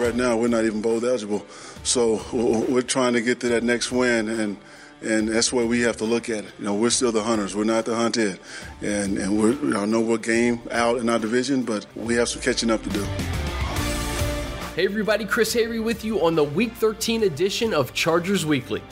Right now, we're not even bowl eligible, so we're trying to get to that next win, and and that's where we have to look at it. You know, we're still the hunters. We're not the hunted, and and we're I know we're game out in our division, but we have some catching up to do. Hey everybody, Chris Hayre with you on the Week 13 edition of Chargers Weekly.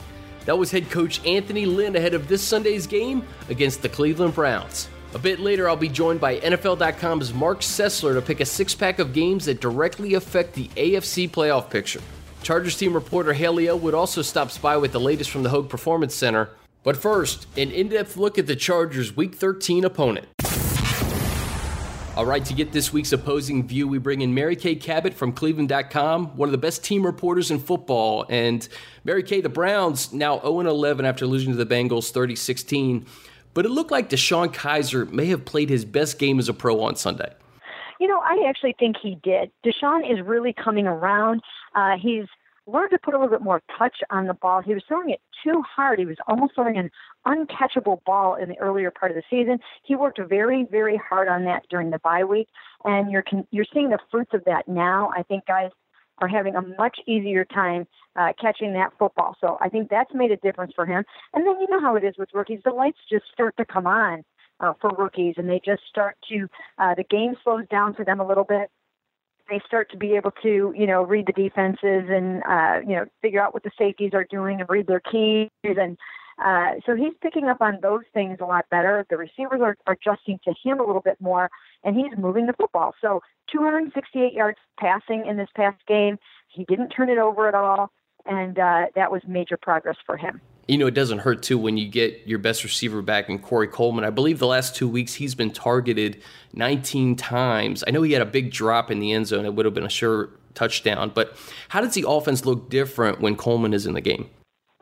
That was head coach Anthony Lynn ahead of this Sunday's game against the Cleveland Browns. A bit later, I'll be joined by NFL.com's Mark Sessler to pick a six pack of games that directly affect the AFC playoff picture. Chargers team reporter Haley Elwood also stops by with the latest from the Hoag Performance Center. But first, an in depth look at the Chargers' Week 13 opponent. All right, to get this week's opposing view, we bring in Mary Kay Cabot from Cleveland.com, one of the best team reporters in football. And Mary Kay, the Browns now 0 11 after losing to the Bengals 30 16. But it looked like DeShone Kizer may have played his best game as a pro on Sunday. You know, I actually think he did. DeShone is really coming around. Uh, he's learned to put a little bit more touch on the ball. He was throwing it too hard. He was almost throwing an uncatchable ball in the earlier part of the season. He worked very, very hard on that during the bye week, and you're you're seeing the fruits of that now. I think guys are having a much easier time uh, catching that football. So I think that's made a difference for him. And then you know how it is with rookies; the lights just start to come on. Uh, for rookies, and they just start to uh, the game slows down for them a little bit they start to be able to, you know, read the defenses and, uh, you know, figure out what the safeties are doing and read their keys. And uh, so he's picking up on those things a lot better. The receivers are, are adjusting to him a little bit more, and he's moving the football. So 268 yards passing in this past game. He didn't turn it over at all, and uh, that was major progress for him you know, it doesn't hurt too when you get your best receiver back in Corey Coleman. I believe the last two weeks he's been targeted 19 times. I know he had a big drop in the end zone. It would have been a sure touchdown. But how does the offense look different when Coleman is in the game?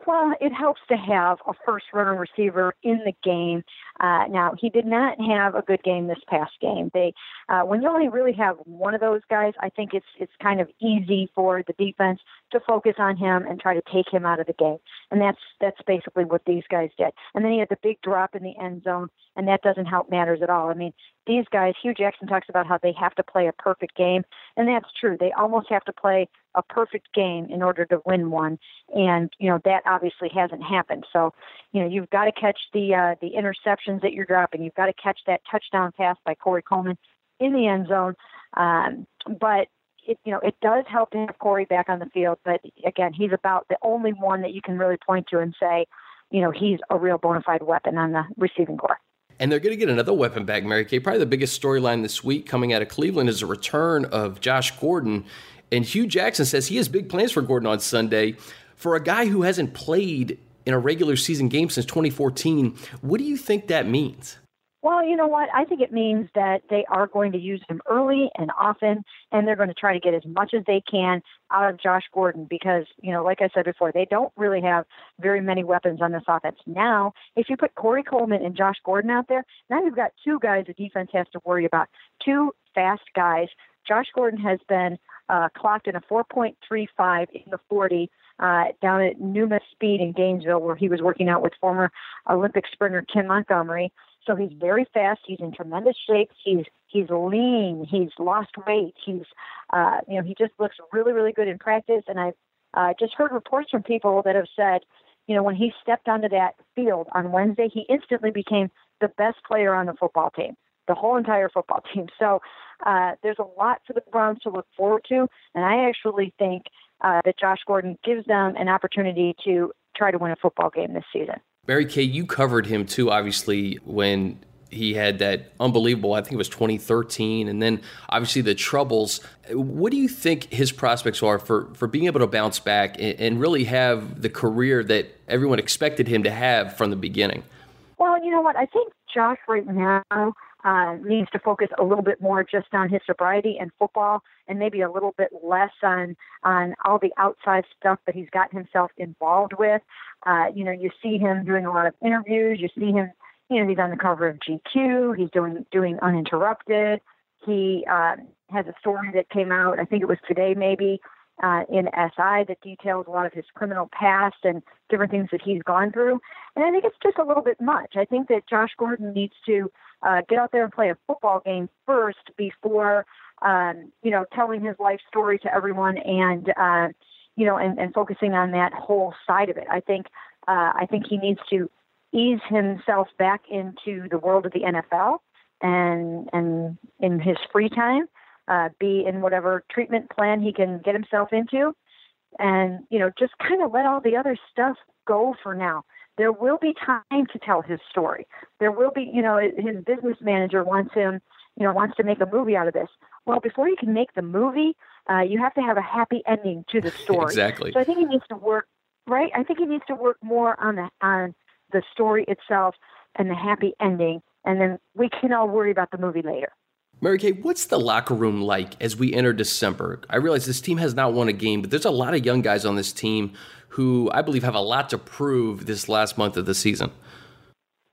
Well, it helps to have a first runner receiver in the game. Uh, now, he did not have a good game this past game. They, uh, when you only really have one of those guys, I think it's it's kind of easy for the defense to focus on him and try to take him out of the game. And that's that's basically what these guys did. And then he had the big drop in the end zone, and that doesn't help matters at all. I mean, these guys, Hue Jackson talks about how they have to play a perfect game, and that's true. They almost have to play a perfect game in order to win one, and you know that obviously hasn't happened. So, you know, you've got to catch the uh, the interceptions that you're dropping. You've got to catch that touchdown pass by Corey Coleman in the end zone. Um, but it, you know, it does help to have Corey back on the field, but again, he's about the only one that you can really point to and say, you know, he's a real bona fide weapon on the receiving corps. And they're going to get another weapon back, Mary Kay. Probably the biggest storyline this week coming out of Cleveland is the return of Josh Gordon. And Hue Jackson says he has big plans for Gordon on Sunday. For a guy who hasn't played in a regular season game since 2014, what do you think that means? Well, you know what? I think it means that they are going to use him early and often, and they're going to try to get as much as they can out of Josh Gordon because, you know, like I said before, they don't really have very many weapons on this offense. Now, if you put Corey Coleman and Josh Gordon out there, now you've got two guys the defense has to worry about. Two fast guys. Josh Gordon has been uh, clocked in a 4.35 in the 40 uh, down at Numa Speed in Gainesville, where he was working out with former Olympic sprinter Ken Montgomery. So he's very fast. He's in tremendous shape. He's he's lean. He's lost weight. He's uh, you know he just looks really really good in practice. And I've uh, just heard reports from people that have said, you know, when he stepped onto that field on Wednesday, he instantly became the best player on the football team, the whole entire football team. So uh, there's a lot for the Browns to look forward to, and I actually think uh, that Josh Gordon gives them an opportunity to try to win a football game this season. Mary Kay, you covered him too, obviously, when he had that unbelievable, I think it was 2013, and then obviously the troubles. What do you think his prospects are for, for being able to bounce back and, and really have the career that everyone expected him to have from the beginning? Well, you know what? I think Josh right now uh, needs to focus a little bit more just on his sobriety and football, and maybe a little bit less on on all the outside stuff that he's gotten himself involved with. Uh, you know, you see him doing a lot of interviews. You see him, you know, he's on the cover of GQ. He's doing doing uninterrupted. He uh, has a story that came out. I think it was today, maybe. Uh, in SI that details a lot of his criminal past and different things that he's gone through. And I think it's just a little bit much. I think that Josh Gordon needs to uh, get out there and play a football game first before um, you know, telling his life story to everyone and, uh, you know, and, and focusing on that whole side of it. I think, uh, I think he needs to ease himself back into the world of the NFL and, and in his free time, uh, be in whatever treatment plan he can get himself into and, you know, just kind of let all the other stuff go for now. There will be time to tell his story. There will be, you know, his business manager wants him, you know, wants to make a movie out of this. Well, before you can make the movie, uh, you have to have a happy ending to the story. exactly. So I think he needs to work, right? I think he needs to work more on the on the story itself and the happy ending, and then we can all worry about the movie later. Mary Kay, what's the locker room like as we enter December? I realize this team has not won a game, but there's a lot of young guys on this team who I believe have a lot to prove this last month of the season.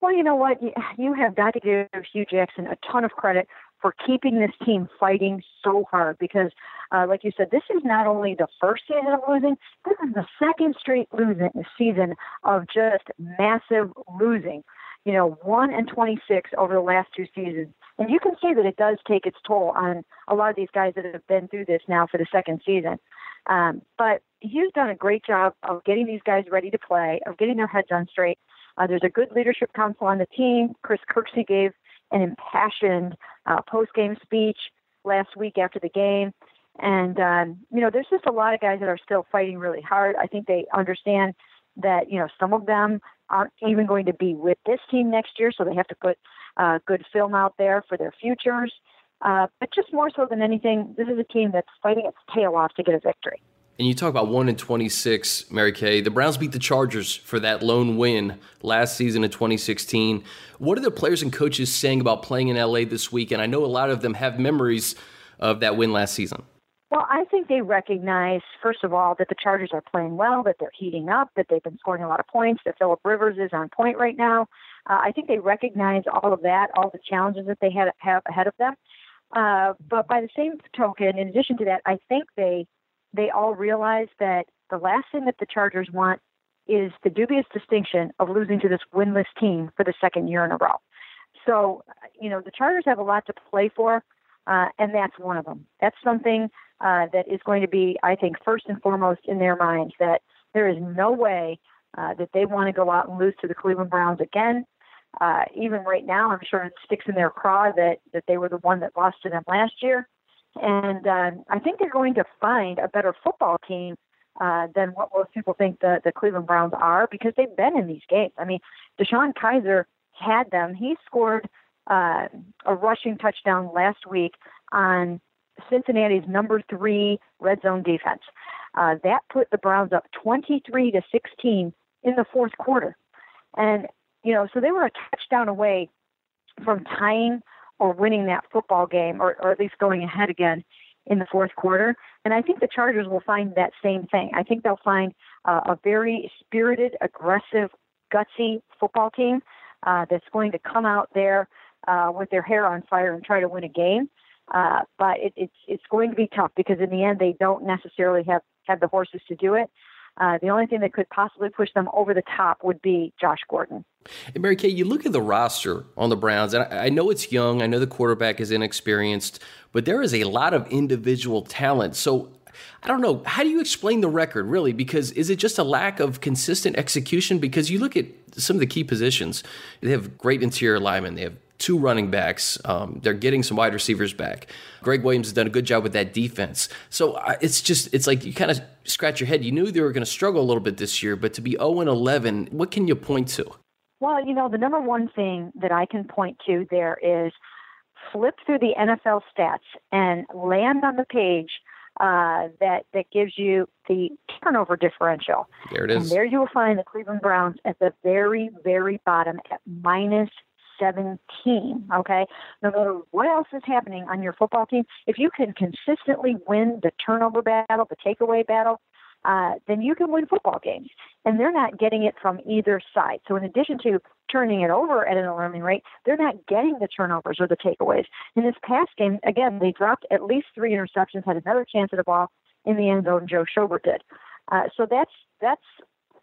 Well, you know what? You have got to give Hue Jackson a ton of credit for keeping this team fighting so hard because, uh, like you said, this is not only the first season of losing, this is the second straight losing season of just massive losing. You know, 1 and 26 over the last two seasons. And you can see that it does take its toll on a lot of these guys that have been through this now for the second season. Um, but he's done a great job of getting these guys ready to play, of getting their heads on straight. Uh, there's a good leadership council on the team. Chris Kirksey gave an impassioned uh, post-game speech last week after the game. And, um, you know, there's just a lot of guys that are still fighting really hard. I think they understand that, you know, some of them aren't even going to be with this team next year, so they have to put uh, good film out there for their futures. Uh, but just more so than anything, this is a team that's fighting its tail off to get a victory. And you talk about 1 in 26, Mary Kay. The Browns beat the Chargers for that lone win last season in 2016. What are the players and coaches saying about playing in LA this week? And I know a lot of them have memories of that win last season. Well, I think they recognize, first of all, that the Chargers are playing well, that they're heating up, that they've been scoring a lot of points, that Philip Rivers is on point right now. Uh, I think they recognize all of that, all the challenges that they had, have ahead of them. Uh, but by the same token, in addition to that, I think they they all realize that the last thing that the Chargers want is the dubious distinction of losing to this winless team for the second year in a row. So, you know, the Chargers have a lot to play for, uh, and that's one of them. That's something uh, that is going to be, I think, first and foremost in their minds that there is no way uh, that they want to go out and lose to the Cleveland Browns again. Uh, even right now, I'm sure it sticks in their craw that, that they were the one that lost to them last year. And uh, I think they're going to find a better football team uh, than what most people think the, the Cleveland Browns are because they've been in these games. I mean, DeShone Kizer had them. He scored uh, a rushing touchdown last week on Cincinnati's number three red zone defense. Uh, that put the Browns up 23 to 16 in the fourth quarter. And, you know, so they were a touchdown away from tying or winning that football game, or, or at least going ahead again in the fourth quarter. And I think the Chargers will find that same thing. I think they'll find uh, a very spirited, aggressive, gutsy football team uh, that's going to come out there uh, with their hair on fire and try to win a game. Uh, but it, it's it's going to be tough because in the end they don't necessarily have have the horses to do it. Uh, the only thing that could possibly push them over the top would be Josh Gordon. And Mary Kay, you look at the roster on the Browns, and I, know it's young. I know the quarterback is inexperienced, but there is a lot of individual talent. So I don't know. How do you explain the record, really? Because is it just a lack of consistent execution? Because you look at some of the key positions, they have great interior linemen, they have two running backs. Um, they're getting some wide receivers back. Gregg Williams has done a good job with that defense. So it's just, it's like you kind of scratch your head. You knew they were going to struggle a little bit this year, but to be 0 and 11, what can you point to? Well, you know, the number one thing that I can point to there is flip through the NFL stats and land on the page uh, that that gives you the turnover differential. There it is. And there you will find the Cleveland Browns at the very, very bottom at minus 17. Okay. No matter what else is happening on your football team, if you can consistently win the turnover battle, the takeaway battle, uh, then you can win football games. And they're not getting it from either side. So, in addition to turning it over at an alarming rate, they're not getting the turnovers or the takeaways. In this past game, again, they dropped at least three interceptions, had another chance at a ball in the end zone. Joe Schobert did. Uh, so that's that's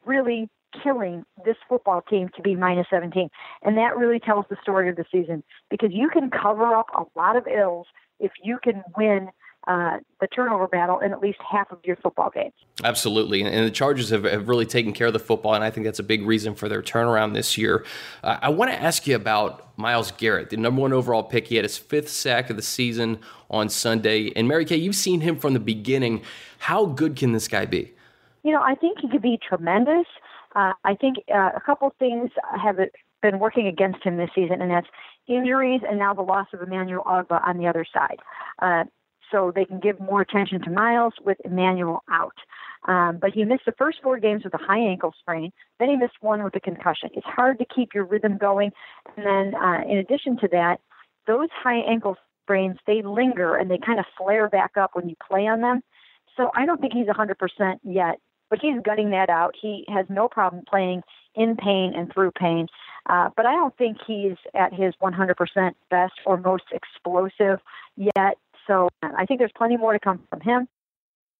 really killing this football team to be minus 17. And that really tells the story of the season because you can cover up a lot of ills if you can win uh, the turnover battle in at least half of your football games. Absolutely. And the Chargers have, have really taken care of the football, and I think that's a big reason for their turnaround this year. Uh, I want to ask you about Myles Garrett, the number one overall pick. He had his fifth sack of the season on Sunday. And Mary Kay, you've seen him from the beginning. How good can this guy be? You know, I think he could be tremendous. Uh, I think uh, a couple things have been working against him this season, and that's injuries and now the loss of Emmanuel Ogbah on the other side. Uh, so they can give more attention to Myles with Emmanuel out. Um, but he missed the first four games with a high ankle sprain. Then he missed one with a concussion. It's hard to keep your rhythm going. And then, uh, in addition to that, those high ankle sprains they linger and they kind of flare back up when you play on them. So I don't think he's 100% yet, but he's gutting that out. He has no problem playing in pain and through pain. Uh, but I don't think he's at his 100% best or most explosive yet. So I think there's plenty more to come from him.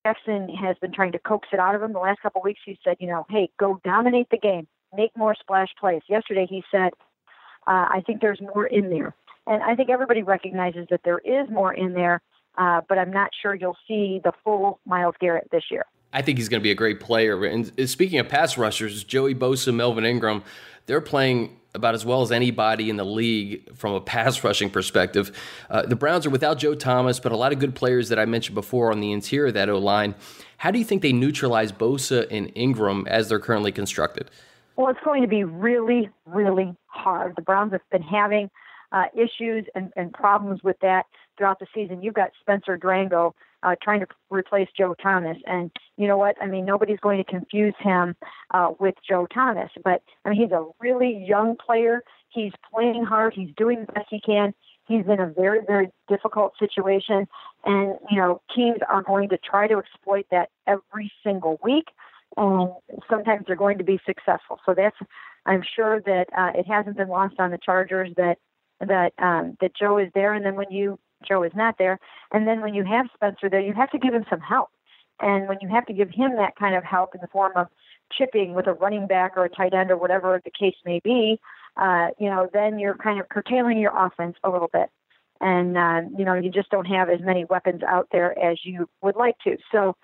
Jackson has been trying to coax it out of him the last couple of weeks. He said, you know, hey, go dominate the game, make more splash plays. Yesterday he said, uh, I think there's more in there. And I think everybody recognizes that there is more in there, uh, but I'm not sure you'll see the full Myles Garrett this year. I think he's going to be a great player. And speaking of pass rushers, Joey Bosa, Melvin Ingram, they're playing about as well as anybody in the league from a pass rushing perspective. Uh, the Browns are without Joe Thomas, but a lot of good players that I mentioned before on the interior of that O line. How do you think they neutralize Bosa and Ingram as they're currently constructed? Well, it's going to be really, really hard. The Browns have been having uh, issues and, and problems with that throughout the season. You've got Spencer Drango uh, trying to replace Joe Thomas. And you know what? I mean, nobody's going to confuse him uh, with Joe Thomas. But I mean, he's a really young player. He's playing hard. He's doing the best he can. He's in a very, very difficult situation. And, you know, teams are going to try to exploit that every single week. And sometimes they're going to be successful. So that's, I'm sure that uh, it hasn't been lost on the Chargers that that um, that Joe is there. And then when you Joe is not there. And then when you have Spencer there, you have to give him some help. And when you have to give him that kind of help in the form of chipping with a running back or a tight end or whatever the case may be, uh, you know, then you're kind of curtailing your offense a little bit. And, uh, you know, you just don't have as many weapons out there as you would like to. So,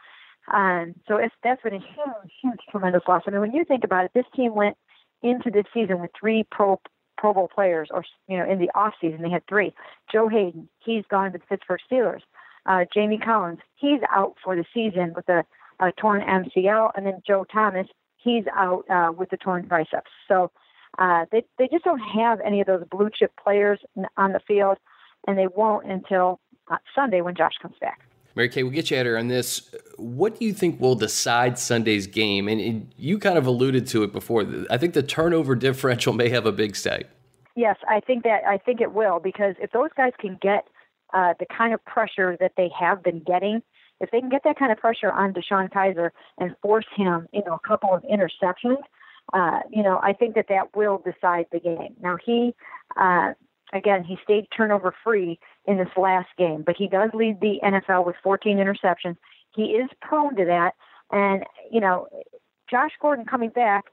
um, so it's, that's been a huge, huge, tremendous loss. I mean, when you think about it, this team went into this season with three pro Pro Bowl players, or you know, in the off season they had three. Joe Haden, he's gone to the Pittsburgh Steelers. Uh, Jamie Collins, he's out for the season with a, a torn MCL, and then Joe Thomas, he's out uh, with the torn triceps. So uh, they they just don't have any of those blue chip players on the field, and they won't until uh, Sunday when Josh comes back. Mary Kay, we'll get you at her on this. What do you think will decide Sunday's game? And, you kind of alluded to it before. I think the turnover differential may have a big say. Yes, I think that I think it will because if those guys can get uh, the kind of pressure that they have been getting, if they can get that kind of pressure on DeShone Kizer and force him into a couple of interceptions, uh, you know, I think that that will decide the game. Now he, uh, again, he stayed turnover free in this last game, but he does lead the NFL with 14 interceptions. He is prone to that. And, you know, Josh Gordon coming back,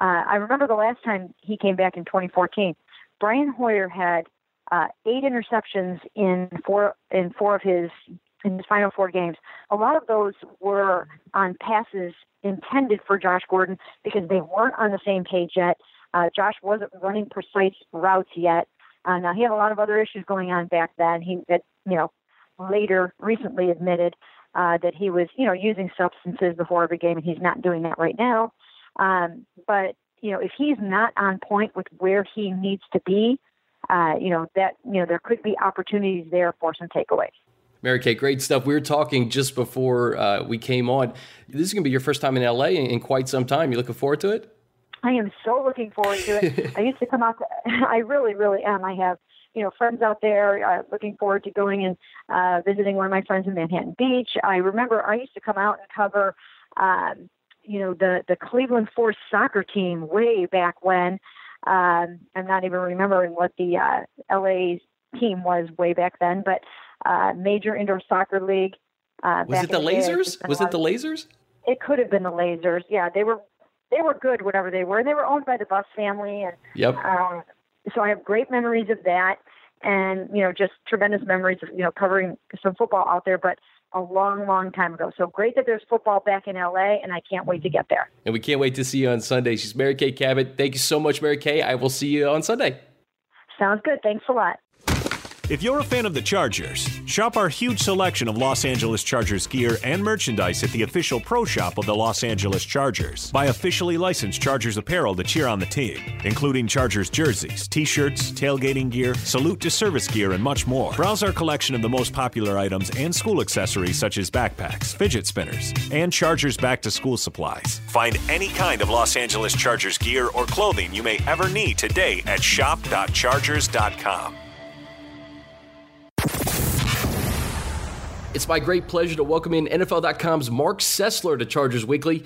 uh, I remember the last time he came back in 2014. Brian Hoyer had uh, eight interceptions in four in four of his in his final four games. A lot of those were on passes intended for Josh Gordon because they weren't on the same page yet. Uh, Josh wasn't running precise routes yet. Uh, now he had a lot of other issues going on back then. He you know, later recently admitted uh, that he was, you know, using substances before every game, and he's not doing that right now. Um, but you know, if he's not on point with where he needs to be, uh, you know, that you know there could be opportunities there for some takeaways. Mary Kay, great stuff. We were talking just before uh, we came on. This is going to be your first time in LA in, in quite some time. You looking forward to it? I am so looking forward to it. I used to come out. To, I really, really am. I have, you know, friends out there. Uh, looking forward to going and uh, visiting one of my friends in Manhattan Beach. I remember I used to come out and cover, um, you know, the the Cleveland Force soccer team way back when. Um, I'm not even remembering what the uh, LA team was way back then, but uh, Major Indoor Soccer League. Uh, was it the Lazers? Was it the Lazers? It could have been the Lazers. Yeah, they were they were good, whatever they were. They were owned by the Buss family, and yep. Um, so I have great memories of that. and you know just tremendous memories of you know covering some football out there. But a long, long time ago. So great that there's football back in LA, and I can't wait to get there. And we can't wait to see you on Sunday. She's Mary Kay Cabot. Thank you so much, Mary Kay. I will see you on Sunday. Sounds good. Thanks a lot. If you're a fan of the Chargers, shop our huge selection of Los Angeles Chargers gear and merchandise at the official pro shop of the Los Angeles Chargers. Buy officially licensed Chargers apparel to cheer on the team, including Chargers jerseys, t shirts, tailgating gear, salute to service gear, and much more. Browse our collection of the most popular items and school accessories such as backpacks, fidget spinners, and Chargers back to school supplies. Find any kind of Los Angeles Chargers gear or clothing you may ever need today at shop.chargers.com. It's my great pleasure to welcome in NFL.com's Mark Sessler to Chargers Weekly.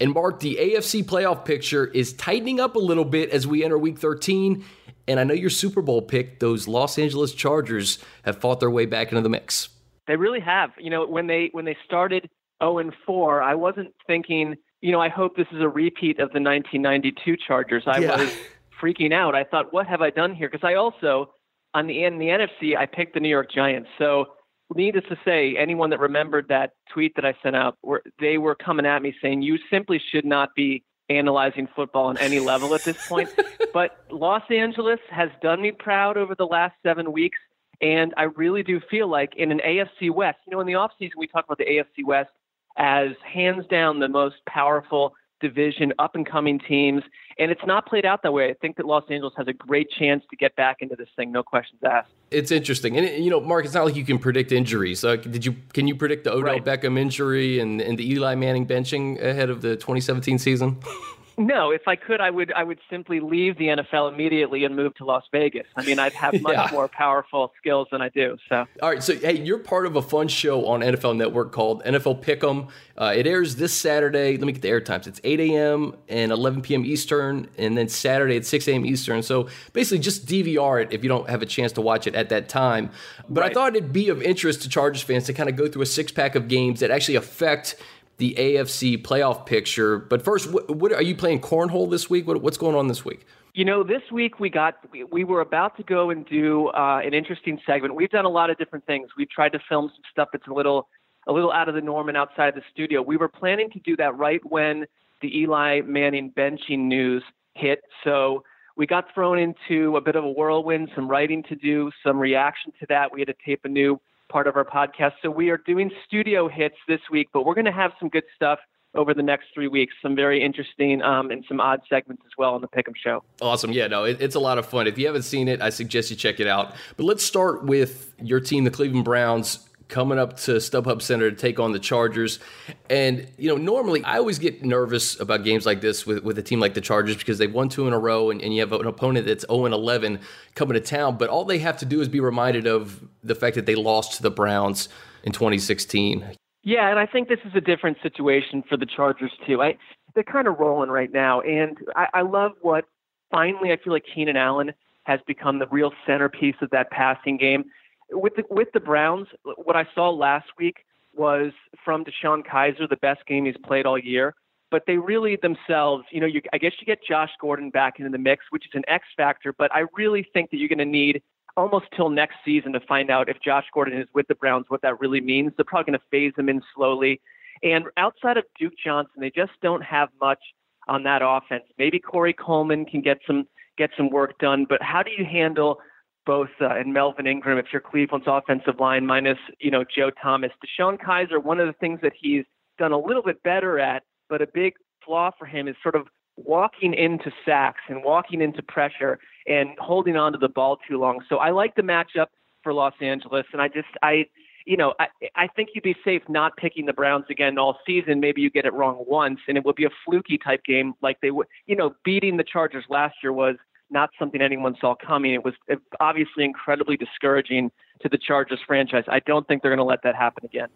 And Mark, the AFC playoff picture is tightening up a little bit as we enter week 13. And I know your Super Bowl pick, those Los Angeles Chargers, have fought their way back into the mix. They really have. You know, when they when they started 0 and 4, I wasn't thinking, you know, I hope this is a repeat of the 1992 Chargers. I yeah. was freaking out. I thought, what have I done here? Because I also on the in the NFC, I picked the New York Giants. So needless to say, anyone that remembered that tweet that I sent out, were, they were coming at me saying you simply should not be analyzing football on any level at this point. but Los Angeles has done me proud over the last seven weeks. And I really do feel like in an AFC West, you know, in the offseason, we talk about the AFC West as hands down the most powerful division, up and coming teams. And it's not played out that way. I think that Los Angeles has a great chance to get back into this thing, no questions asked. It's interesting, and you know, Mark, it's not like you can predict injuries. Uh, did you? Can you predict the Odell right. Beckham injury and, and the Eli Manning benching ahead of the 2017 season? No, if I could, I would I would simply leave the NFL immediately and move to Las Vegas. I mean, I'd have much yeah. more powerful skills than I do. So, all right. So, hey, you're part of a fun show on NFL Network called NFL Pick'em. Uh, it airs this Saturday. Let me get the air times. It's 8 a.m. and 11 p.m. Eastern, and then Saturday at 6 a.m. Eastern. So, basically, just DVR it if you don't have a chance to watch it at that time. But right. I thought it'd be of interest to Chargers fans to kind of go through a six pack of games that actually affect the AFC playoff picture. But first, what, what are you playing cornhole this week? What, what's going on this week? You know, this week we got we, we were about to go and do uh, an interesting segment. We've done a lot of different things. We've tried to film some stuff that's a little a little out of the norm and outside of the studio. We were planning to do that right when the Eli Manning benching news hit. So we got thrown into a bit of a whirlwind, some writing to do, some reaction to that. We had to tape a new part of our podcast. So we are doing studio hits this week, but we're going to have some good stuff over the next three weeks. Some very interesting um, and some odd segments as well on the Pick'em Show. Awesome. Yeah, no, it, it's a lot of fun. If you haven't seen it, I suggest you check it out. But let's start with your team, the Cleveland Browns coming up to StubHub Center to take on the Chargers. And, you know, normally I always get nervous about games like this with, with a team like the Chargers because they've won two in a row and, and you have an opponent that's 0 11 coming to town. But all they have to do is be reminded of the fact that they lost to the Browns in 2016. Yeah, and I think this is a different situation for the Chargers, too. I, they're kind of rolling right now. And I, I love what finally I feel like Keenan Allen has become the real centerpiece of that passing game with the, with the Browns, what I saw last week was from DeShone Kizer, the best game he's played all year. But they really themselves, you know, you, I guess you get Josh Gordon back into the mix, which is an X factor. But I really think that you're going to need almost till next season to find out if Josh Gordon is with the Browns, what that really means. They're probably going to phase him in slowly. And outside of Duke Johnson, they just don't have much on that offense. Maybe Corey Coleman can get some get some work done, but how do you handle both uh, and Melvin Ingram if you're Cleveland's offensive line minus you know Joe Thomas. DeShone Kizer. one of the things that he's done a little bit better at, but a big flaw for him is sort of walking into sacks and walking into pressure and holding on to the ball too long. So I like the matchup for Los Angeles, and I just I you know I I think you'd be safe not picking the Browns again all season. Maybe you get it wrong once, and it would be a fluky type game like they would. You know, beating the Chargers last year was not something anyone saw coming. It was obviously incredibly discouraging to the Chargers franchise. I don't think they're going to let that happen again.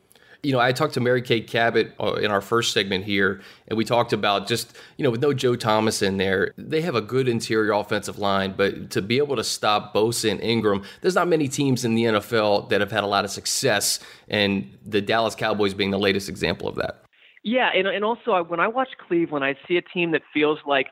You know, I talked to Mary Kay Cabot uh, in our first segment here, and we talked about just, you know, with no Joe Thomas in there, they have a good interior offensive line, but to be able to stop Bosa and Ingram, there's not many teams in the NFL that have had a lot of success, and the Dallas Cowboys being the latest example of that. Yeah, and, and also when I watch Cleveland, I see a team that feels like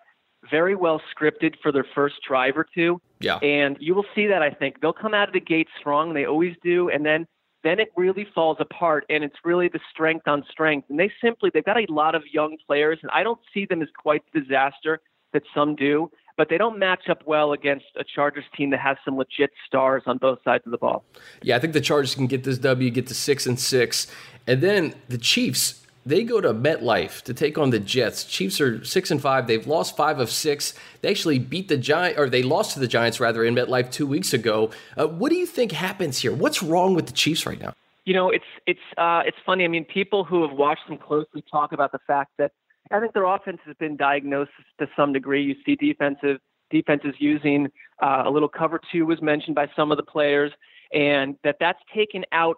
very well scripted for their first drive or two. Yeah. And you will see that I think they'll come out of the gate strong. They always do, and then then it really falls apart, and it's really the strength on strength. And they simply they've got a lot of young players, and I don't see them as quite the disaster that some do. But they don't match up well against a Chargers team that has some legit stars on both sides of the ball. Yeah, I think the Chargers can get this W, get to six and six, and then the Chiefs they go to MetLife to take on the Jets. Chiefs are six and five. They've lost five of six. They actually beat the Giants, or they lost to the Giants rather in MetLife two weeks ago. Uh, what do you think happens here? What's wrong with the Chiefs right now? You know, it's it's uh, it's funny. I mean, people who have watched them closely talk about the fact that I think their offense has been diagnosed to some degree. You see defensive defenses using uh, a little cover two was mentioned by some of the players, and that that's taken out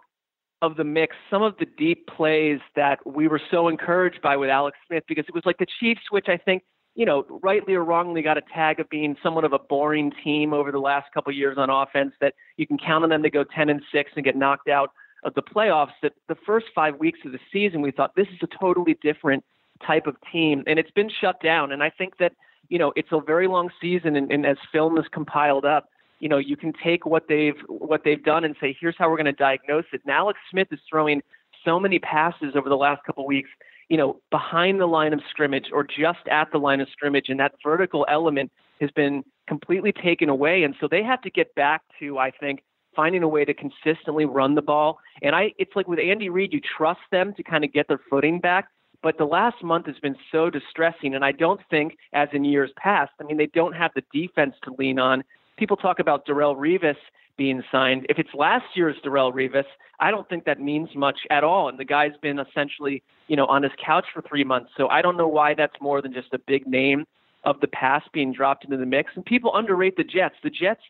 of the mix some of the deep plays that we were so encouraged by with Alex Smith because it was like the Chiefs, which I think, you know, rightly or wrongly got a tag of being somewhat of a boring team over the last couple of years on offense that you can count on them to go 10 and 6 and get knocked out of the playoffs. That the first five weeks of the season, we thought this is a totally different type of team, and it's been shut down. And I think that, you know, it's a very long season, and, and as film is compiled up, you know, you can take what they've what they've done and say, here's how we're going to diagnose it. And Alex Smith is throwing so many passes over the last couple of weeks, you know, behind the line of scrimmage or just at the line of scrimmage, and that vertical element has been completely taken away. And so they have to get back to, I think, finding a way to consistently run the ball. And I, it's like with Andy Reid, you trust them to kind of get their footing back. But the last month has been so distressing, and I don't think, as in years past, I mean, they don't have the defense to lean on people talk about Darrelle Revis being signed. If it's last year's Darrelle Revis, I don't think that means much at all. And the guy's been essentially, you know, on his couch for three months. So I don't know why that's more than just a big name of the past being dropped into the mix. And people underrate the Jets. The Jets,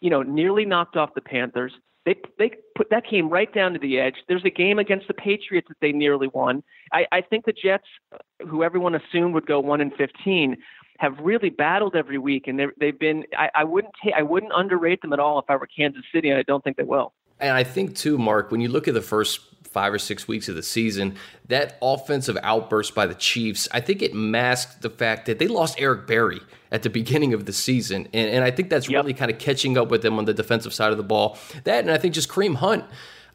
you know, nearly knocked off the Panthers. They they put that came right down to the edge. There's a game against the Patriots that they nearly won. I, I think the Jets, who everyone assumed would go one and fifteen, have really battled every week, and they've been. I, I wouldn't ta- I wouldn't underrate them at all if I were Kansas City, and I don't think they will. And I think too, Mark, when you look at the first five or six weeks of the season, that offensive outburst by the Chiefs, I think it masked the fact that they lost Eric Berry at the beginning of the season. And, and I think that's yep. really kind of catching up with them on the defensive side of the ball. That, and I think just Kareem Hunt.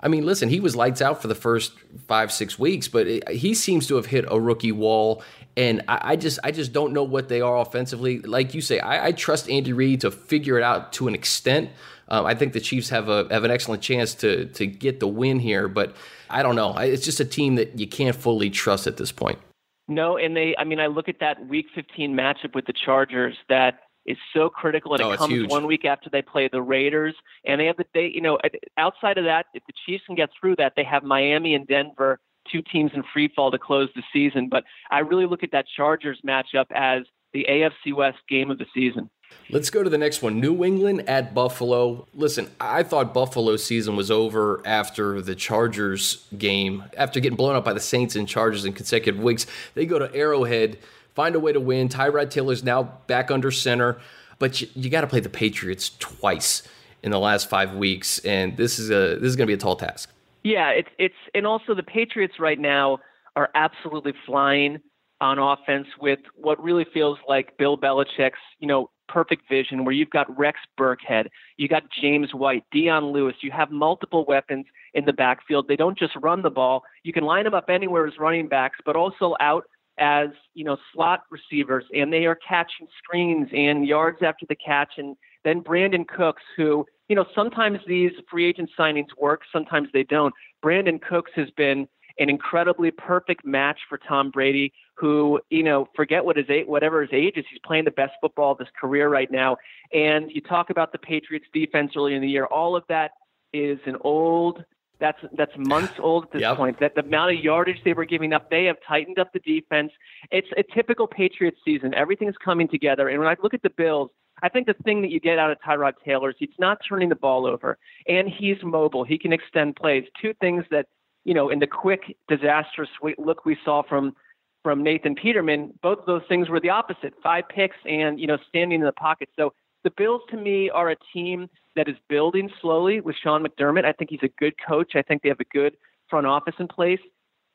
I mean, listen, he was lights out for the first five, six weeks, but it, he seems to have hit a rookie wall and I, I, just I just don't know what they are offensively. Like you say, I, I trust Andy Reid to figure it out to an extent. Um, I think the Chiefs have a have an excellent chance to to get the win here, but I don't know. It's just a team that you can't fully trust at this point. No, and they I mean I look at that Week 15 matchup with the Chargers that is so critical, and oh, it comes one week after they play the Raiders, and they have the day. You know, outside of that, if the Chiefs can get through that, they have Miami and Denver two teams in free fall to close the season. But I really look at that Chargers matchup as the AFC West game of the season. Let's go to the next one. New England at Buffalo. Listen, I thought Buffalo's season was over after the Chargers game. After getting blown up by the Saints and Chargers in consecutive weeks, they go to Arrowhead, find a way to win. Tyrod Taylor's now back under center, but you, you got to play the Patriots twice in the last five weeks, and this is a this is going to be a tall task. Yeah, it's it's and also the Patriots right now are absolutely flying on offense with what really feels like Bill Belichick's, you know, perfect vision where you've got Rex Burkhead, you got James White, Dion Lewis, you have multiple weapons in the backfield. They don't just run the ball. You can line them up anywhere as running backs, but also out as, you know, slot receivers and they are catching screens and yards after the catch and then Brandin Cooks who you know, sometimes these free agent signings work, sometimes they don't. Brandin Cooks has been an incredibly perfect match for Tom Brady, who, you know, forget what his age, whatever his age is, he's playing the best football of his career right now. And you talk about the Patriots defense early in the year, all of that is an old that's that's months old at this yep. point. That the amount of yardage they were giving up, they have tightened up the defense. It's a typical Patriots season. Everything's coming together. And when I look at the Bills, I think the thing that you get out of Tyrod Taylor is he's not turning the ball over, and he's mobile. He can extend plays. Two things that you know in the quick disastrous look we saw from from Nathan Peterman, both of those things were the opposite: five picks and you know standing in the pocket. So the Bills to me are a team that is building slowly with Sean McDermott. I think he's a good coach. I think they have a good front office in place.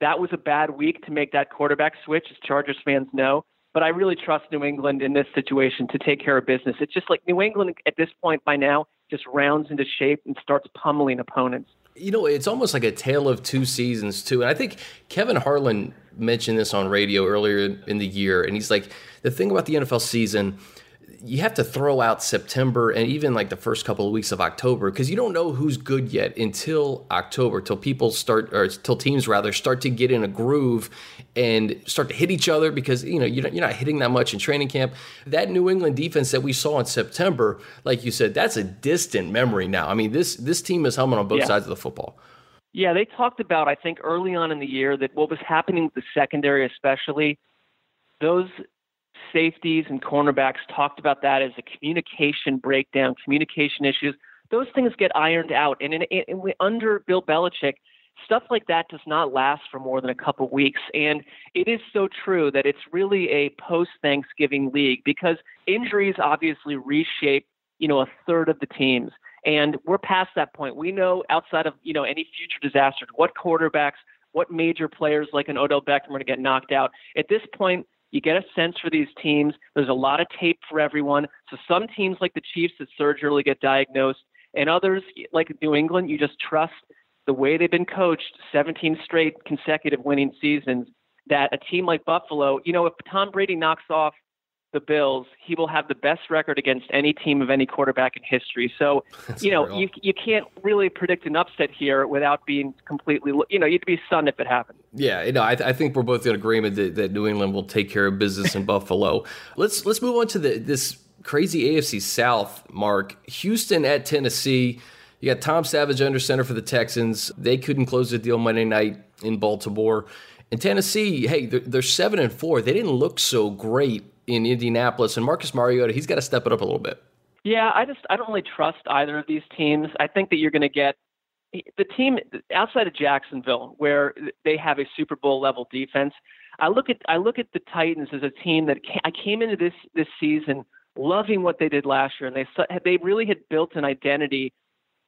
That was a bad week to make that quarterback switch, as Chargers fans know. but I really trust New England in this situation to take care of business. It's just like New England at this point by now just rounds into shape and starts pummeling opponents. You know, it's almost like a tale of two seasons, too. And I think Kevin Harlan mentioned this on radio earlier in the year. And he's like, the thing about the NFL season you have to throw out September and even like the first couple of weeks of October because you don't know who's good yet until October, till people start or till teams rather start to get in a groove and start to hit each other because you know you're not hitting that much in training camp. That New England defense that we saw in September, like you said, that's a distant memory now. I mean this this team is humming on both yeah. sides of the football. Yeah, they talked about I think early on in the year that what was happening with the secondary, especially those safeties and cornerbacks talked about that as a communication breakdown, communication issues. Those things get ironed out. And in, in, under Bill Belichick, stuff like that does not last for more than a couple weeks. And it is so true that it's really a post Thanksgiving league because injuries obviously reshape, you know, a third of the teams. And we're past that point. We know outside of, you know, any future disasters, what quarterbacks, what major players like an Odell Beckham are going to get knocked out. At this point, you get a sense for these teams. There's a lot of tape for everyone. So some teams like the Chiefs that surge early get diagnosed, and others like New England, you just trust the way they've been coached 17 straight consecutive winning seasons that a team like Buffalo, you know, if Tom Brady knocks off the Bills, he will have the best record against any team of any quarterback in history. So, That's you know, you you can't really predict an upset here without being completely, you know, you'd be stunned if it happened. Yeah, you know, I, I think we're both in agreement that, that New England will take care of business in Buffalo. Let's let's move on to the this crazy AFC South. Mark Houston at Tennessee. You got Tom Savage under center for the Texans. They couldn't close the deal Monday night in Baltimore. In Tennessee, hey, they're, they're seven and four. They didn't look so great in Indianapolis, and Marcus Mariota, he's got to step it up a little bit. Yeah, I just I don't really trust either of these teams. I think that you're going to get the team outside of Jacksonville, where they have a Super Bowl level defense. I look at I look at the Titans as a team that I came into this this season loving what they did last year, and they they really had built an identity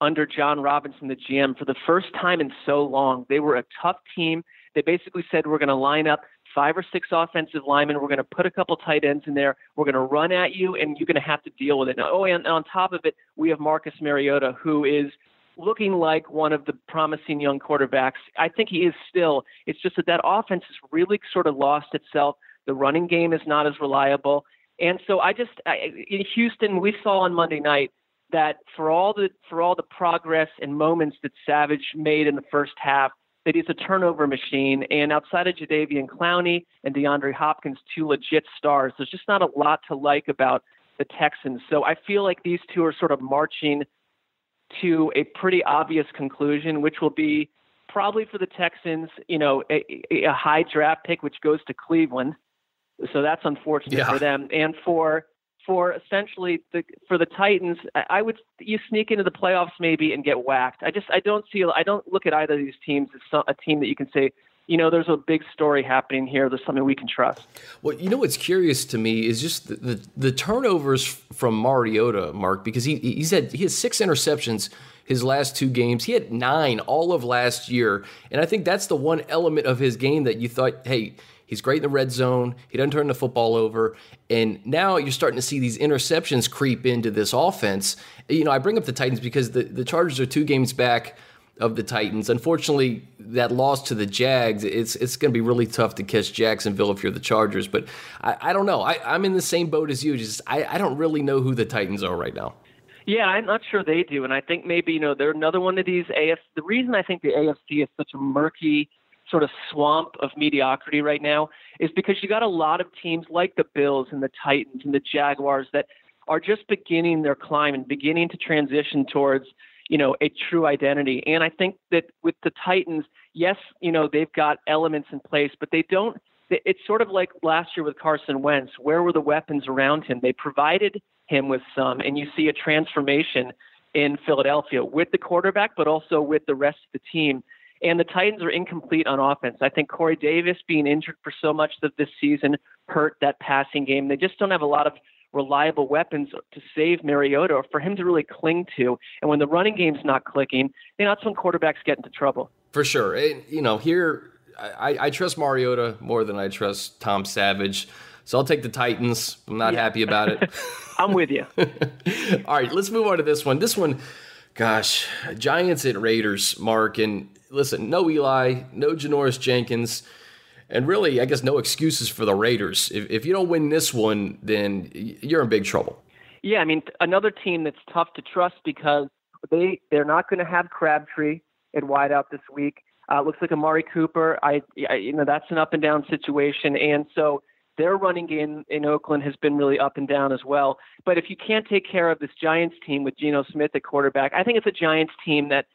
under Jon Robinson, the GM, for the first time in so long. They were a tough team. They basically said we're going to line up five or six offensive linemen. We're going to put a couple tight ends in there. We're going to run at you, and you're going to have to deal with it. Now, oh, and on top of it, we have Marcus Mariota, who is looking like one of the promising young quarterbacks. I think he is still. It's just that that offense has really sort of lost itself. The running game is not as reliable. And so I just I, in Houston, we saw on Monday night that for all the for all the progress and moments that Savage made in the first half, that he's a turnover machine. And outside of Jadeveon Clowney and DeAndre Hopkins, two legit stars, there's just not a lot to like about the Texans. So I feel like these two are sort of marching to a pretty obvious conclusion, which will be probably for the Texans, you know, a, a high draft pick, which goes to Cleveland. So that's unfortunate yeah. for them. And for for essentially the for the Titans, I would you sneak into the playoffs maybe and get whacked. I just I don't see I don't look at either of these teams as a team that you can say you know, there's a big story happening here. There's something we can trust. Well, you know what's curious to me is just the, the, the turnovers from Mariota, Mark, because he he's had he has six interceptions his last two games. He had nine all of last year, and I think that's the one element of his game that you thought, hey, He's great in the red zone. He doesn't turn the football over. And now you're starting to see these interceptions creep into this offense. You know, I bring up the Titans because the, the Chargers are two games back of the Titans. Unfortunately, that loss to the Jags, it's it's going to be really tough to catch Jacksonville if you're the Chargers. But I, I don't know. I, am in the same boat as you. Just I, I don't really know who the Titans are right now. Yeah, I'm not sure they do, and I think maybe you know they're another one of these AFC. The reason I think the AFC is such a murky sort of swamp of mediocrity right now is because you got a lot of teams like the Bills and the Titans and the Jaguars that are just beginning their climb and beginning to transition towards, you know, a true identity. And I think that with the Titans, yes, you know, they've got elements in place, but they don't it's sort of like last year with Carson Wentz. Where were the weapons around him? They provided him with some, and you see a transformation in Philadelphia with the quarterback, but also with the rest of the team. And the Titans are incomplete on offense. I think Corey Davis being injured for so much of this season hurt that passing game. They just don't have a lot of reliable weapons to save Mariota or for him to really cling to. And when the running game's not clicking, then that's when quarterbacks get into trouble. For sure. And, you know, here I, I trust Mariota more than I trust Tom Savage. So I'll take the Titans. I'm not yeah. happy about it. I'm with you. All right, let's move on to this one. This one, gosh, Giants at Raiders, Mark. And listen, no Eli, no Janoris Jenkins. And really, I guess no excuses for the Raiders. If, if you don't win this one, then you're in big trouble. Yeah, I mean, another team that's tough to trust because they they're not going to have Crabtree at wideout this week. Uh, looks like Amari Cooper. I, I, you know, that's an up and down situation, and so their running game in Oakland has been really up and down as well. But if you can't take care of this Giants team with Geno Smith at quarterback, I think it's a Giants team that,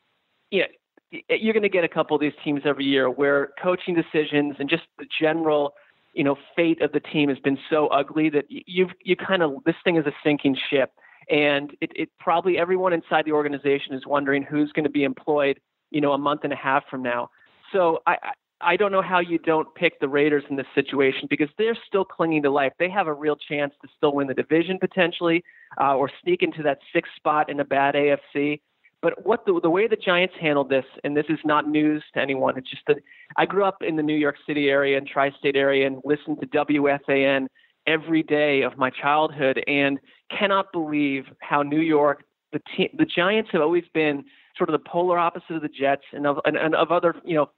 you know, you're going to get a couple of these teams every year where coaching decisions and just the general, you know, fate of the team has been so ugly that you've you kind of this thing is a sinking ship, and it, it probably everyone inside the organization is wondering who's going to be employed, you know, a month and a half from now. So I, I don't know how you don't pick the Raiders in this situation because they're still clinging to life. They have a real chance to still win the division potentially, uh, or sneak into that sixth spot in a bad AFC. But what the, the way the Giants handled this, and this is not news to anyone, it's just that I grew up in the New York City area and tri-state area and listened to WFAN every day of my childhood, and cannot believe how New York, the te- the Giants have always been sort of the polar opposite of the Jets and of and, and of other you know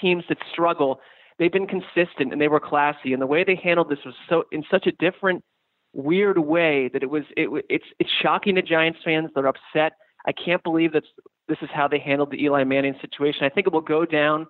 teams that struggle, they've been consistent and they were classy. And the way they handled this was so in such a different, weird way that it was it, it's it's shocking to Giants fans. They're upset. I can't believe that this is how they handled the Eli Manning situation. I think it will go down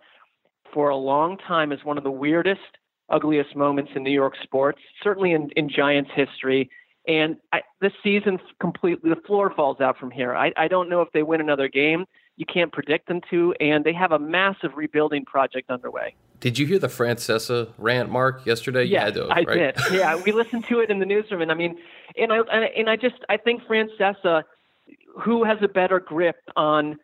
for a long time as one of the weirdest, ugliest moments in New York sports, certainly in, in Giants history. And I, this season completely, the floor falls out from here. I, I don't know if they win another game you can't predict them to, and they have a massive rebuilding project underway. Did you hear the Francesa rant, Marc, yesterday? Yeah, I right? did. Yeah, we listened to it in the newsroom, and I mean, and I and I just I think Francesa, who has a better grip on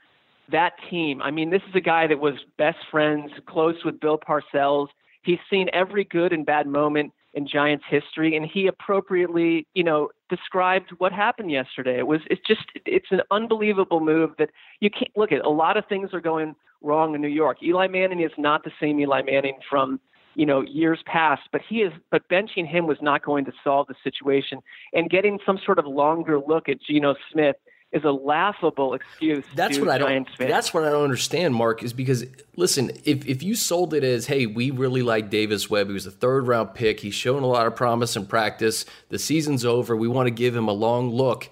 that team? I mean, this is a guy that was best friends, close with Bill Parcells. He's seen every good and bad moment in Giants history, and he appropriately, you know, described what happened yesterday. It was it's just it's an unbelievable move that you can't look at. A lot of things are going wrong in New York. Eli Manning is not the same Eli Manning from you know years past, but he is. But benching him was not going to solve the situation, and getting some sort of longer look at Geno Smith is a laughable excuse. That's what I don't. Fans. That's what I don't understand, Marc. Is because listen, if if you sold it as, hey, we really like Davis Webb. He was a third round pick. He's shown a lot of promise in practice. The season's over. We want to give him a long look.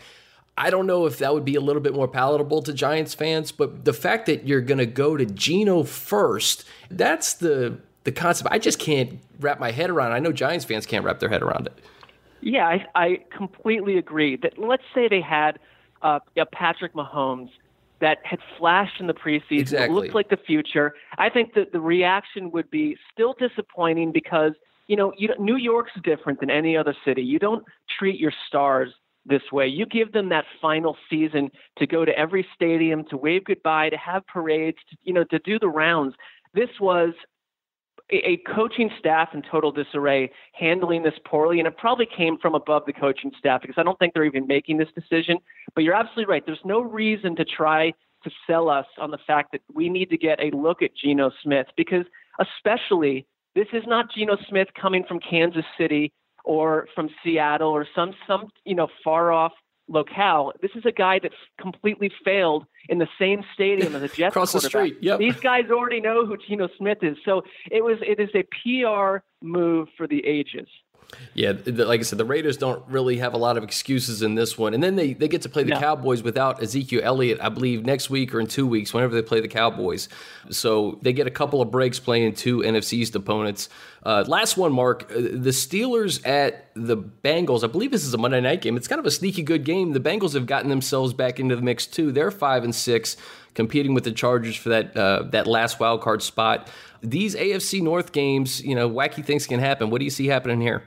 I don't know if that would be a little bit more palatable to Giants fans, but the fact that you're going to go to Geno first, that's the the concept. I just can't wrap my head around. I know Giants fans can't wrap their head around it. Yeah, I, I completely agree. That let's say they had uh, Patrick Mahomes that had flashed in the preseason, exactly. looked like the future. I think that the reaction would be still disappointing because you know you, New York's different than any other city. You don't treat your stars this way. You give them that final season to go to every stadium, to wave goodbye, to have parades, to, you know, to do the rounds. This was a coaching staff in total disarray handling this poorly, and it probably came from above the coaching staff because I don't think they're even making this decision. But you're absolutely right. There's no reason to try to sell us on the fact that we need to get a look at Geno Smith because, especially, this is not Geno Smith coming from Kansas City or from Seattle or some some you know far off locale. This is a guy that completely failed in the same stadium as a Jets across the street. Yep. These guys already know who Geno Smith is, so it was it is a PR move for the ages. Yeah, like I said, the Raiders don't really have a lot of excuses in this one. And then they, they get to play the no. Cowboys without Ezekiel Elliott, I believe, next week or in two weeks, whenever they play the Cowboys. So they get a couple of breaks playing two NFC East opponents. Uh, last one, Marc. Uh, the Steelers at the Bengals. I believe this is a Monday night game. It's kind of a sneaky good game. The Bengals have gotten themselves back into the mix too. They're five and six, competing with the Chargers for that uh, that last wild card spot. These AFC North games, you know, wacky things can happen. What do you see happening here?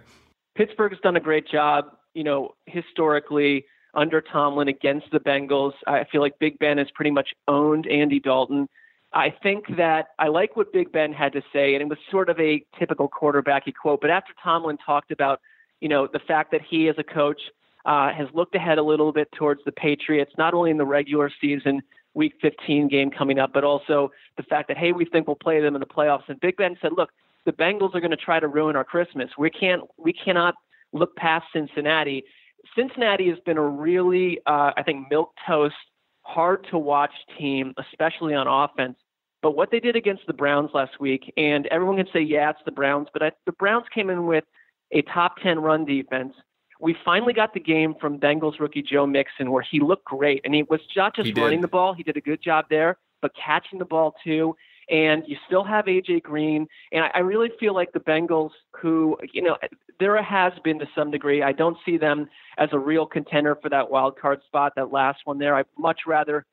Pittsburgh has done a great job, you know, historically under Tomlin against the Bengals. I feel like Big Ben has pretty much owned Andy Dalton. I think that I like what Big Ben had to say, and it was sort of a typical quarterbacky quote. But after Tomlin talked about, you know, the fact that he as a coach uh, has looked ahead a little bit towards the Patriots, not only in the regular season, Week 15 game coming up, but also the fact that hey, we think we'll play them in the playoffs. And Big Ben said, look, the Bengals are going to try to ruin our Christmas. We can't we cannot look past Cincinnati. Cincinnati has been a really uh, I think milk toast, hard to watch team, especially on offense. But what they did against the Browns last week, and everyone can say, yeah, it's the Browns, but I, the Browns came in with a top 10 run defense. We finally got the game from Bengals rookie Joe Mixon where he looked great. And he was not just running the ball, he did a good job there, but catching the ball too. And you still have AJ Green. And I, I really feel like the Bengals, who, you know, there has been to some degree. I don't see them as a real contender for that wild card spot, that last one there. I'd much rather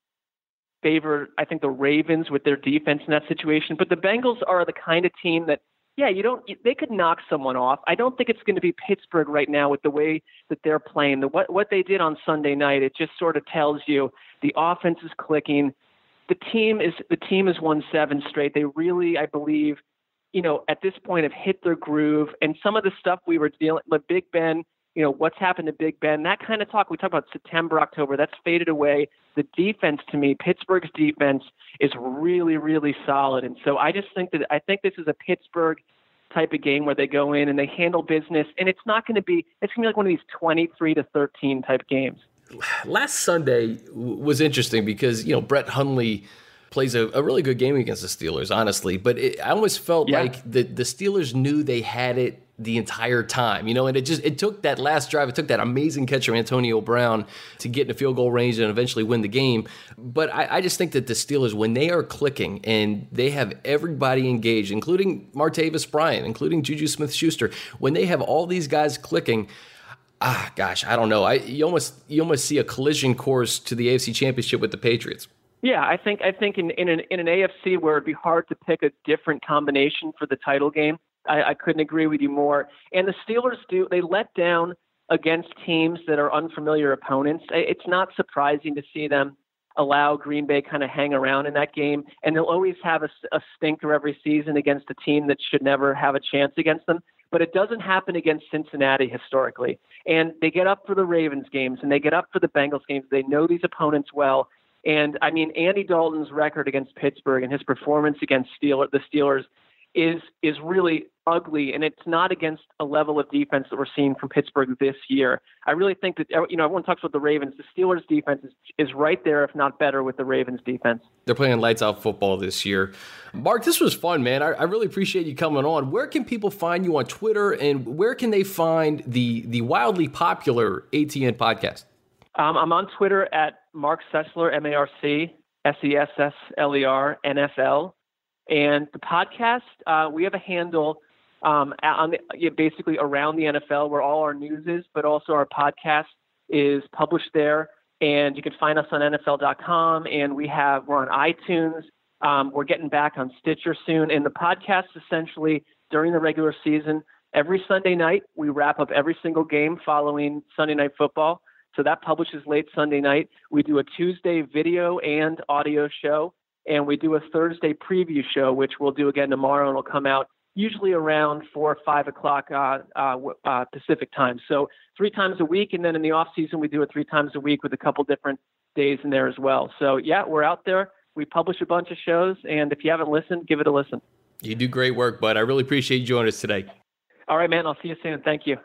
favor, I think, the Ravens with their defense in that situation. But the Bengals are the kind of team that yeah, you don't. They could knock someone off. I don't think it's going to be Pittsburgh right now with the way that they're playing. The what what they did on Sunday night, it just sort of tells you the offense is clicking. The team is the team has won seven straight. They really, I believe, you know, at this point have hit their groove. And some of the stuff we were dealing, with Big Ben, you know, what's happened to Big Ben, that kind of talk. We talk about September, October. That's faded away. The defense, to me, Pittsburgh's defense is really, really solid. And so I just think that I think this is a Pittsburgh type of game where they go in and they handle business, and it's not going to be. It's going to be like one of these twenty-three to thirteen type games. Last Sunday was interesting because you know Brett Hundley plays a, a, really good game against the Steelers, honestly. But it, I almost felt yeah. like the the Steelers knew they had it the entire time, you know, and it just it took that last drive, it took that amazing catch from Antonio Brown to get in a field goal range and eventually win the game. But I, I just think that the Steelers, when they are clicking and they have everybody engaged, including Martavis Bryant, including Juju Smith Schuster, when they have all these guys clicking, ah gosh, I don't know. I you almost you almost see a collision course to the AFC championship with the Patriots. Yeah, I think I think in, in an in an AFC where it'd be hard to pick a different combination for the title game, I, I couldn't agree with you more. And the Steelers do they let down against teams that are unfamiliar opponents. It's not surprising to see them allow Green Bay kind of hang around in that game, and they'll always have a, a stinker every season against a team that should never have a chance against them. But it doesn't happen against Cincinnati historically. And they get up for the Ravens games and they get up for the Bengals games. They know these opponents well. And I mean, Andy Dalton's record against Pittsburgh and his performance against Steeler, the Steelers is is really ugly, and it's not against a level of defense that we're seeing from Pittsburgh this year. I really think that you know everyone talks about the Ravens. The Steelers' defense is, is right there, if not better, with the Ravens' defense. They're playing lights out football this year. Marc, this was fun, man. I, I really appreciate you coming on. Where can people find you on Twitter, and where can they find the the wildly popular ATN podcast? Um, I'm on Twitter at Marc Sessler, M A R C S E S S L E R N F L. And the podcast, uh, we have a handle um, on the, basically around the NFL where all our news is, but also our podcast is published there. And you can find us on NFL.com, and we have we're on iTunes. Um, we're getting back on Stitcher soon, and the podcast essentially during the regular season every Sunday night we wrap up every single game following Sunday Night Football. So that publishes late Sunday night. We do a Tuesday video and audio show, and we do a Thursday preview show, which we'll do again tomorrow, and it'll come out usually around four or five o'clock uh, uh, uh, Pacific time. So three times a week, and then in the off season we do it three times a week with a couple different days in there as well. So yeah, we're out there. We publish a bunch of shows, and if you haven't listened, give it a listen. You do great work, bud. I really appreciate you joining us today. All right, man. I'll see you soon. Thank you.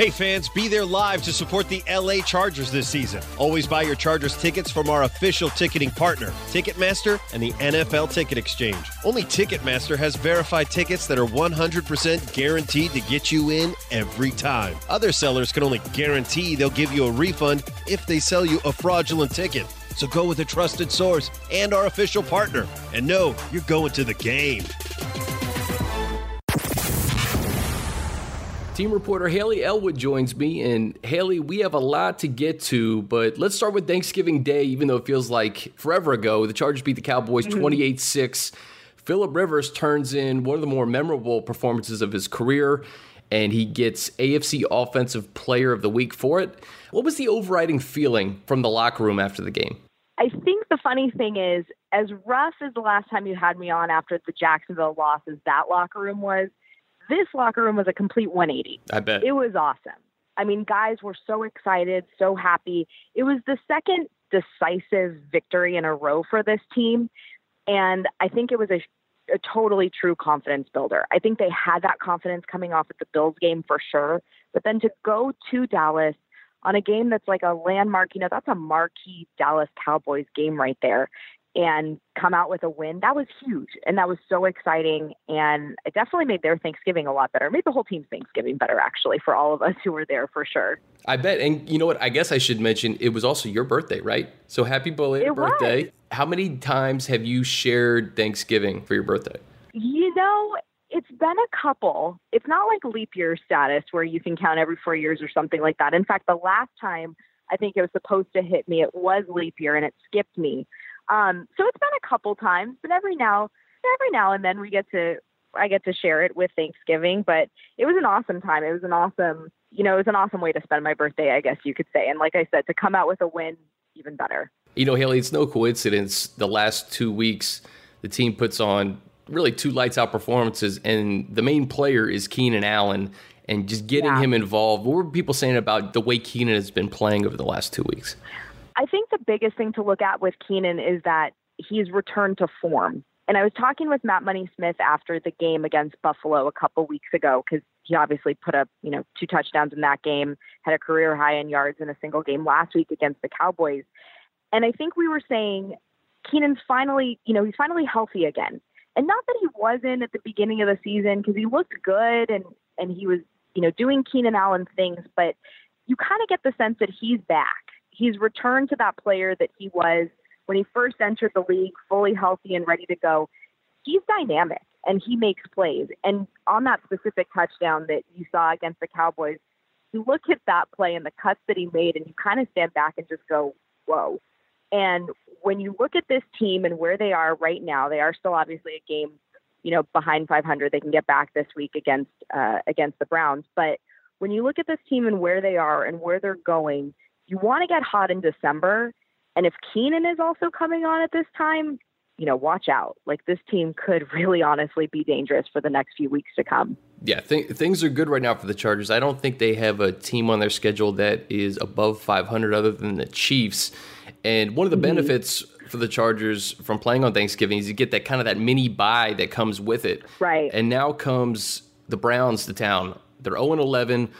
Hey fans, be there live to support the LA Chargers this season. Always buy your Chargers tickets from our official ticketing partner, Ticketmaster and the NFL Ticket Exchange. Only Ticketmaster has verified tickets that are 100% guaranteed to get you in every time. Other sellers can only guarantee they'll give you a refund if they sell you a fraudulent ticket. So go with a trusted source and our official partner. And know you're going to the game. Team reporter Haley Elwood joins me. And Haley, we have a lot to get to, but let's start with Thanksgiving Day, even though it feels like forever ago. The Chargers beat the Cowboys mm-hmm. 28 mm-hmm. 6. Philip Rivers turns in one of the more memorable performances of his career, and he gets AFC Offensive Player of the Week for it. What was the overriding feeling from the locker room after the game? I think the funny thing is, as rough as the last time you had me on after the Jacksonville losses, that locker room was, this locker room was a complete 180. I bet. It was awesome. I mean, guys were so excited, so happy. It was the second decisive victory in a row for this team. And I think it was a a totally true confidence builder. I think they had that confidence coming off at the Bills game for sure. But then to go to Dallas on a game that's like a landmark, you know, that's a marquee Dallas Cowboys game right there and come out with a win. That was huge. And that was so exciting. And it definitely made their Thanksgiving a lot better. Made the whole team's Thanksgiving better, actually, for all of us who were there for sure. I bet. And you know what? I guess I should mention it was also your birthday, right? So happy belated birthday. Was. How many times have you shared Thanksgiving for your birthday? You know, it's been a couple. It's not like leap year status where you can count every four years or something like that. In fact, the last time I think it was supposed to hit me, it was leap year and it skipped me. Um, so it's been a couple times, but every now every now and then we get to I get to share it with Thanksgiving. But it was an awesome time. It was an awesome you know, it was an awesome way to spend my birthday, I guess you could say. And like I said, to come out with a win, even better. You know, Haley, it's no coincidence the last two weeks the team puts on really two lights out performances, and the main player is Keenan Allen. And just getting yeah. him involved. What were people saying about the way Keenan has been playing over the last two weeks? I think the biggest thing to look at with Keenan is that he's returned to form. And I was talking with Matt Money Smith after the game against Buffalo a couple weeks ago because he obviously put up, you know, two touchdowns in that game, had a career high in yards in a single game last week against the Cowboys. And I think we were saying Keenan's finally, you know, he's finally healthy again. And not that he wasn't at the beginning of the season because he looked good and and he was, you know, doing Keenan Allen things, but you kind of get the sense that he's back he's returned to that player that he was when he first entered the league, fully healthy and ready to go. He's dynamic and he makes plays. And on that specific touchdown that you saw against the Cowboys, you look at that play and the cuts that he made, and you kind of stand back and just go, whoa. And when you look at this team and where they are right now, they are still obviously a game, you know, behind 500. They can get back this week against uh, against the Browns. But when you look at this team and where they are and where they're going, you want to get hot in December. And if Keenan is also coming on at this time, you know, watch out. Like this team could really honestly be dangerous for the next few weeks to come. Yeah, th- things are good right now for the Chargers. I don't think they have a team on their schedule that is above 500 other than the Chiefs. And one of the mm-hmm. benefits for the Chargers from playing on Thanksgiving is you get that kind of that mini bye that comes with it. Right. And now comes the Browns to town. They're 0 11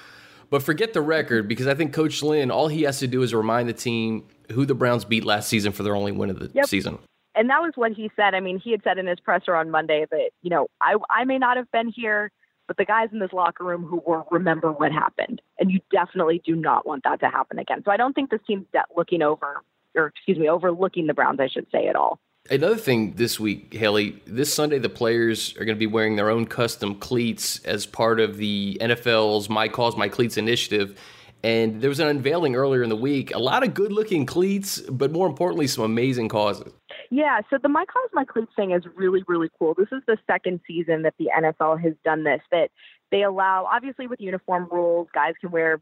but forget the record because I think Coach Lynn, all he has to do is remind the team who the Browns beat last season for their only win of the yep. season. And that was what he said. I mean, he had said in his presser on Monday that, you know, I, I may not have been here, but the guys in this locker room who were remember what happened. And you definitely do not want that to happen again. So I don't think this team's looking over, or excuse me, overlooking the Browns, I should say, at all. Another thing this week, Haley, this Sunday the players are going to be wearing their own custom cleats as part of the NFL's My Cause My Cleats initiative. And there was an unveiling earlier in the week. A lot of good looking cleats, but more importantly, some amazing causes. Yeah, so the My Cause My Cleats thing is really, really cool. This is the second season that the NFL has done this, that they allow, obviously, with uniform rules, guys can wear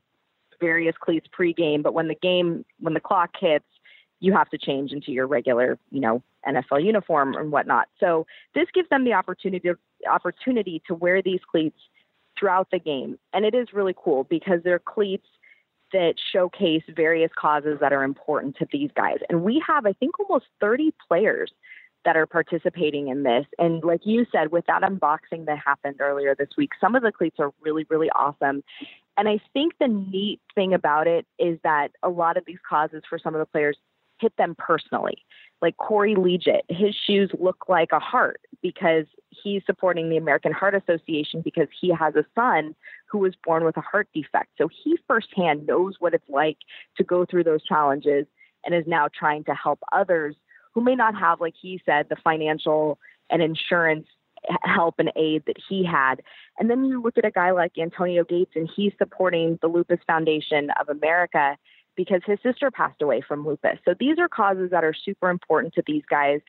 various cleats pregame, but when the game, when the clock hits, you have to change into your regular, you know, NFL uniform and whatnot. So this gives them the opportunity opportunity to wear these cleats throughout the game, and it is really cool because they're cleats that showcase various causes that are important to these guys. And we have, I think, almost 30 players that are participating in this. And like you said, with that unboxing that happened earlier this week, some of the cleats are really, really awesome. And I think the neat thing about it is that a lot of these causes for some of the players hit them personally. Like Corey Liuget, his shoes look like a heart because he's supporting the American Heart Association because he has a son who was born with a heart defect. So he firsthand knows what it's like to go through those challenges and is now trying to help others who may not have, like he said, the financial and insurance help and aid that he had. And then you look at a guy like Antonio Gates, and he's supporting the Lupus Foundation of America because his sister passed away from lupus. So these are causes that are super important to these guys.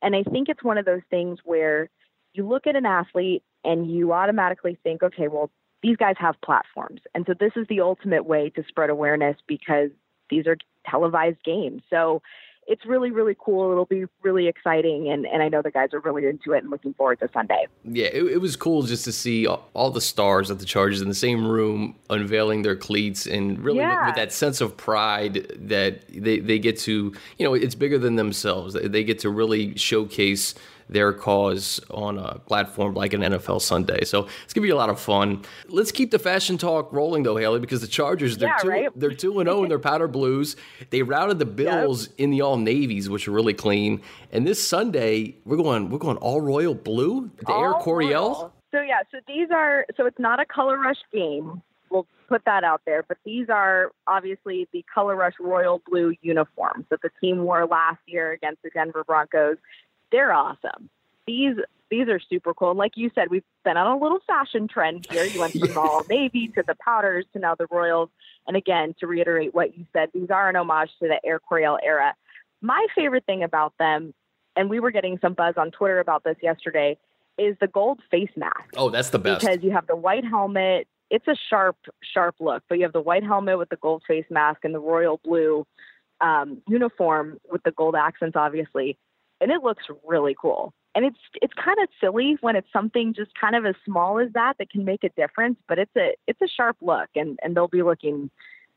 And I think it's one of those things where you look at an athlete and you automatically think, okay, well, these guys have platforms. And so this is the ultimate way to spread awareness because these are televised games. So it's really, really cool. It'll be really exciting. And, and I know the guys are really into it and looking forward to Sunday. Yeah, it, it was cool just to see all the stars of the Chargers in the same room unveiling their cleats and really yeah. with, with, that sense of pride that they, they get to, you know, it's bigger than themselves. They get to really showcase their cause on a platform like an NFL Sunday. So it's gonna be a lot of fun. Let's keep the fashion talk rolling though, Haley, because the Chargers they're Yeah, two right? they're two and zero in their powder blues. They routed the Bills in the all navies, which are really clean. And this Sunday we're going we're going all royal blue. The Air All Coryell. royal. So yeah, so these are so it's not a color rush game. We'll put that out there, but these are obviously the color rush royal blue uniforms that the team wore last year against the Denver Broncos. They're awesome. These these are super cool. And like you said, we've been on a little fashion trend here. You went from the all navy to the powders to now the royals. And again, to reiterate what you said, these are an homage to the Air Coryell era. My favorite thing about them, and we were getting some buzz on Twitter about this yesterday, is the gold face mask Oh, that's the best. because you have the white helmet. It's a sharp, sharp look, but you have the white helmet with the gold face mask and the royal blue um, uniform with the gold accents, obviously, and it looks really cool. And it's it's kind of silly when it's something just kind of as small as that that can make a difference, but it's a it's a sharp look, and and they'll be looking.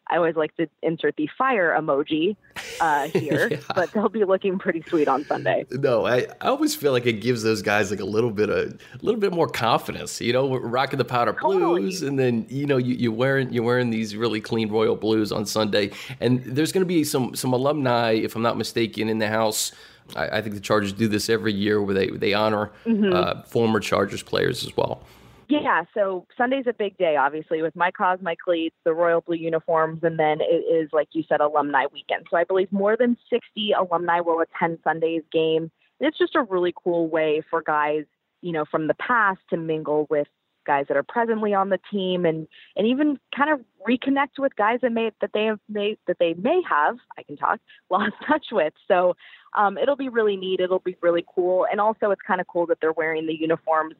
I always like to insert the fire emoji uh, here, Yeah. but they'll be looking pretty sweet on Sunday. No, I, I always feel like it gives those guys like a little bit of a little bit more confidence. You know, we're rocking the powder blues, and then you know you you wearing you're wearing these really clean royal blues on Sunday, and there's going to be some some alumni, if I'm not mistaken, in the house. I, I think the Chargers do this every year where they they honor uh, former Chargers players as well. Yeah, so Sunday's a big day, obviously, with my cause, my cleats, the royal blue uniforms, and then it is, like you said, alumni weekend. So I believe more than 60 alumni will attend Sunday's game. And it's just a really cool way for guys, you know, from the past to mingle with guys that are presently on the team and and even kind of reconnect with guys that may that they have may that they may have I can talk lost touch with. So um, it'll be really neat. It'll be really cool, and also it's kind of cool that they're wearing the uniforms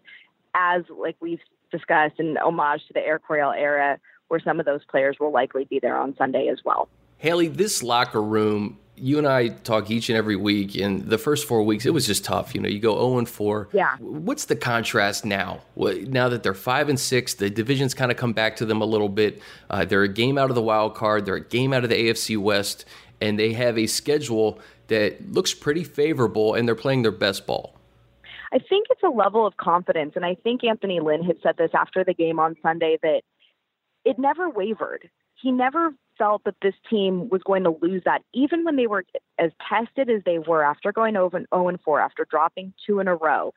as like we've discussed in homage to the Air Coryell era, where some of those players will likely be there on Sunday as well. Haley, this locker room, you and I talk each and every week, and the first four weeks, it was just tough. You know, you go 0 and 4. Yeah. What's the contrast now? Now that they're 5 and 6, the division's kind of come back to them a little bit. Uh, they're a game out of the wild card, they're a game out of the AFC West, and they have a schedule that looks pretty favorable, and they're playing their best ball. I think it's a level of confidence, and I think Anthony Lynn had said this after the game on Sunday that it never wavered. He never felt that this team was going to lose that, even when they were as tested as they were after going over 0 and 4, after dropping two in a row.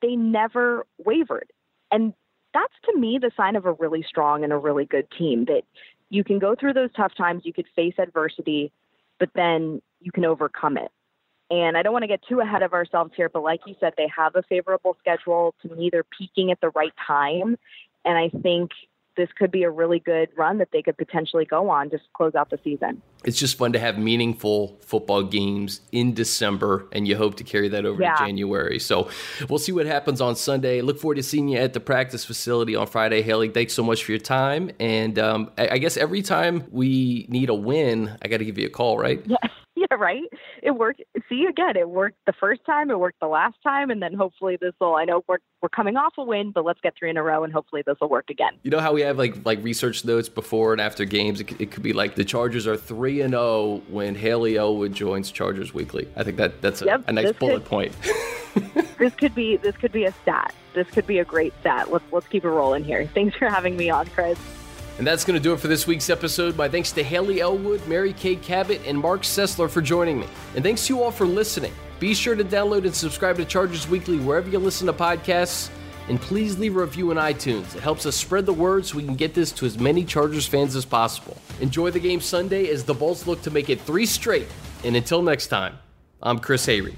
They never wavered. And that's to me the sign of a really strong and a really good team that you can go through those tough times, you could face adversity, but then you can overcome it. And I don't want to get too ahead of ourselves here, but like you said, they have a favorable schedule. To me, they're peaking at the right time. And I think this could be a really good run that they could potentially go on just to close out the season. It's just fun to have meaningful football games in December, and you hope to carry that over Yeah. to January. So we'll see what happens on Sunday. Look forward to seeing you at the practice facility on Friday. Haley, thanks so much for your time. And um, I, I guess every time we need a win, I got to give you a call, right? Yeah, yeah, right. It worked. See, again, it worked the first time, it worked the last time, and then hopefully this will. I know we're we're coming off a win, but let's get three in a row, and hopefully this will work again. You know how we have like like research notes before and after games. It, it could be like the Chargers are three and zero when Haley Elwood joins Chargers Weekly. I think that that's a, Yep, a nice bullet could- point. This could be this could be a stat. This could be a great stat. Let's let's keep it rolling here. Thanks for having me on, Chris. And that's going to do it for this week's episode. My thanks to Haley Elwood, Mary Kay Cabot, and Marc Sessler for joining me. And thanks to you all for listening. Be sure to download and subscribe to Chargers Weekly wherever you listen to podcasts. And please leave a review on iTunes. It helps us spread the word so we can get this to as many Chargers fans as possible. Enjoy the game Sunday as the Bolts look to make it three straight. And until next time, I'm Chris Hayre.